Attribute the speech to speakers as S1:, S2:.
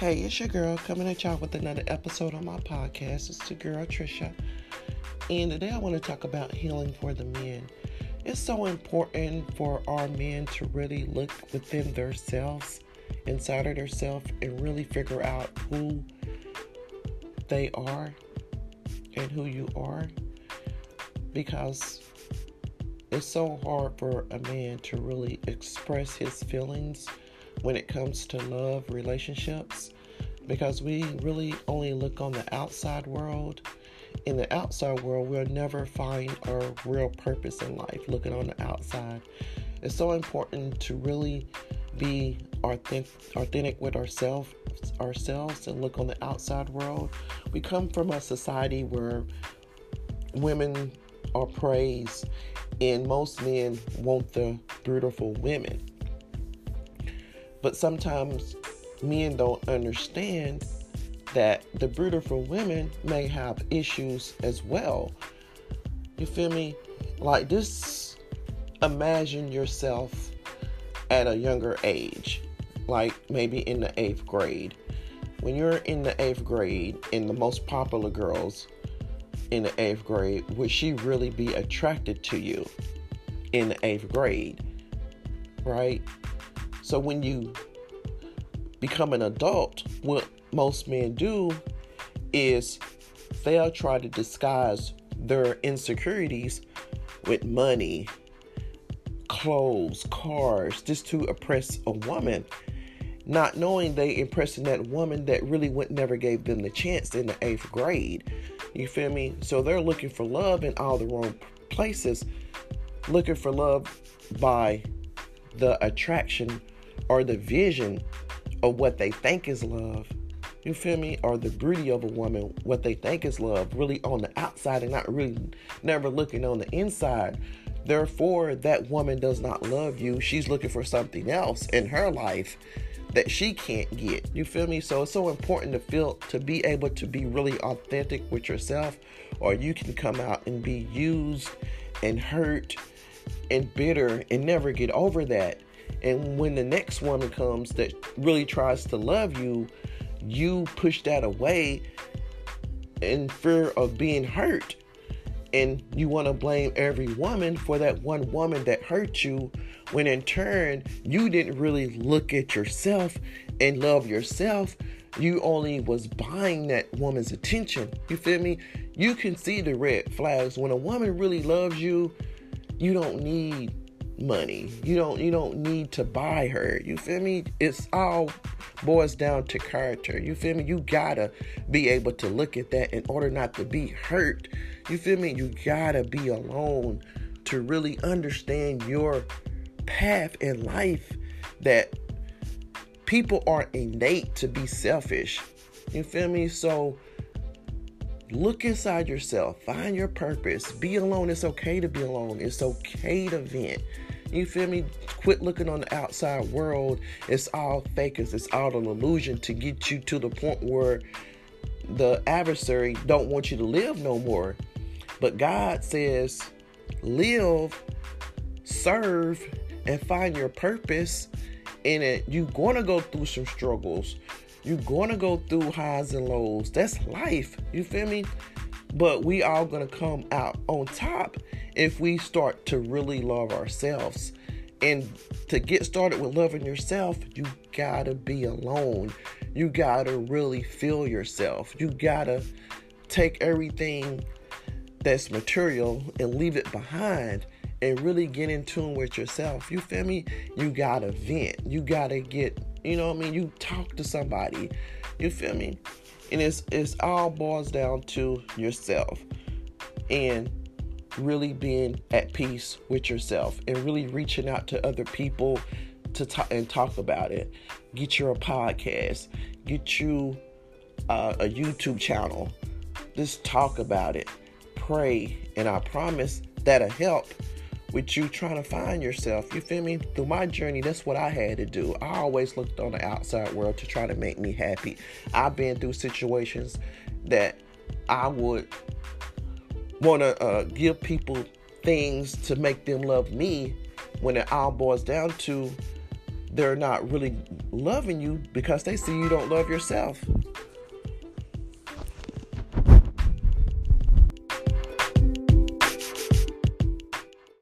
S1: Hey, it's your girl coming at y'all with another episode on my podcast. It's the girl Trisha. And today I want to talk about healing for the men. It's so important for our men to really look within themselves, inside of themselves, and really figure out who they are and who you are. Because it's so hard for a man to really express his feelings when it comes to love relationships because we really only look on the outside world. In the outside world, we'll never find our real purpose in life looking on the outside. It's so important to really be authentic, authentic with ourselves ourselves and look on the outside world. We come from a society where women are praised and most men want the beautiful women. But sometimes men don't understand that the beautiful women may have issues as well. You feel me? Like this, imagine yourself at a younger age, like maybe in the eighth grade. When you're in the eighth grade, and the most popular girls in the eighth grade, would she really be attracted to you in the eighth grade? Right? So when you become an adult, what most men do is they'll try to disguise their insecurities with money, clothes, cars, just to oppress a woman. Not knowing they impressing that woman that really would never gave them the chance in the eighth grade. You feel me? So they're looking for love in all the wrong places, looking for love by the attraction or the vision of what they think is love. You feel me? Or the beauty of a woman, what they think is love, really on the outside and not really never looking on the inside. Therefore, that woman does not love you. She's looking for something else in her life that she can't get. You feel me? So it's so important to feel to be able to be really authentic with yourself, or you can come out and be used and hurt and bitter and never get over that. And when the next woman comes that really tries to love you, you push that away in fear of being hurt. And you want to blame every woman for that one woman that hurt you, when in turn, you didn't really look at yourself and love yourself. You only was buying that woman's attention. You feel me? You can see the red flags. When a woman really loves you, you don't need money. You don't you don't need to buy her. You feel me? It's all boils down to character. You feel me? You gotta be able to look at that in order not to be hurt. You feel me? You gotta be alone to really understand your path in life that people aren't innate to be selfish. You feel me? So look inside yourself, find your purpose, be alone. It's okay to be alone, it's okay to vent. You feel me? Quit looking on the outside world. It's all fakers. It's all an illusion to get you to the point where the adversary don't want you to live no more. But God says, live, serve, and find your purpose in it. You're gonna go through some struggles. You're gonna go through highs and lows. That's life. You feel me? But we all gonna come out on top if we start to really love ourselves. And to get started with loving yourself, you gotta be alone. You gotta really feel yourself. You gotta take everything that's material and leave it behind and really get in tune with yourself. You feel me? You gotta vent. You gotta get, you know what I mean? You talk to somebody. You feel me? And it's it's all boils down to yourself. And really being at peace with yourself and really reaching out to other people to talk and talk about it. Get you a podcast, get you uh, a YouTube channel. Just talk about it, pray, and I promise that'll help with you trying to find yourself. You feel me? Through my journey, that's what I had to do. I always looked on the outside world to try to make me happy. I've been through situations that I would want to uh, give people things to make them love me when it all boils down to they're not really loving you because they see you don't love yourself.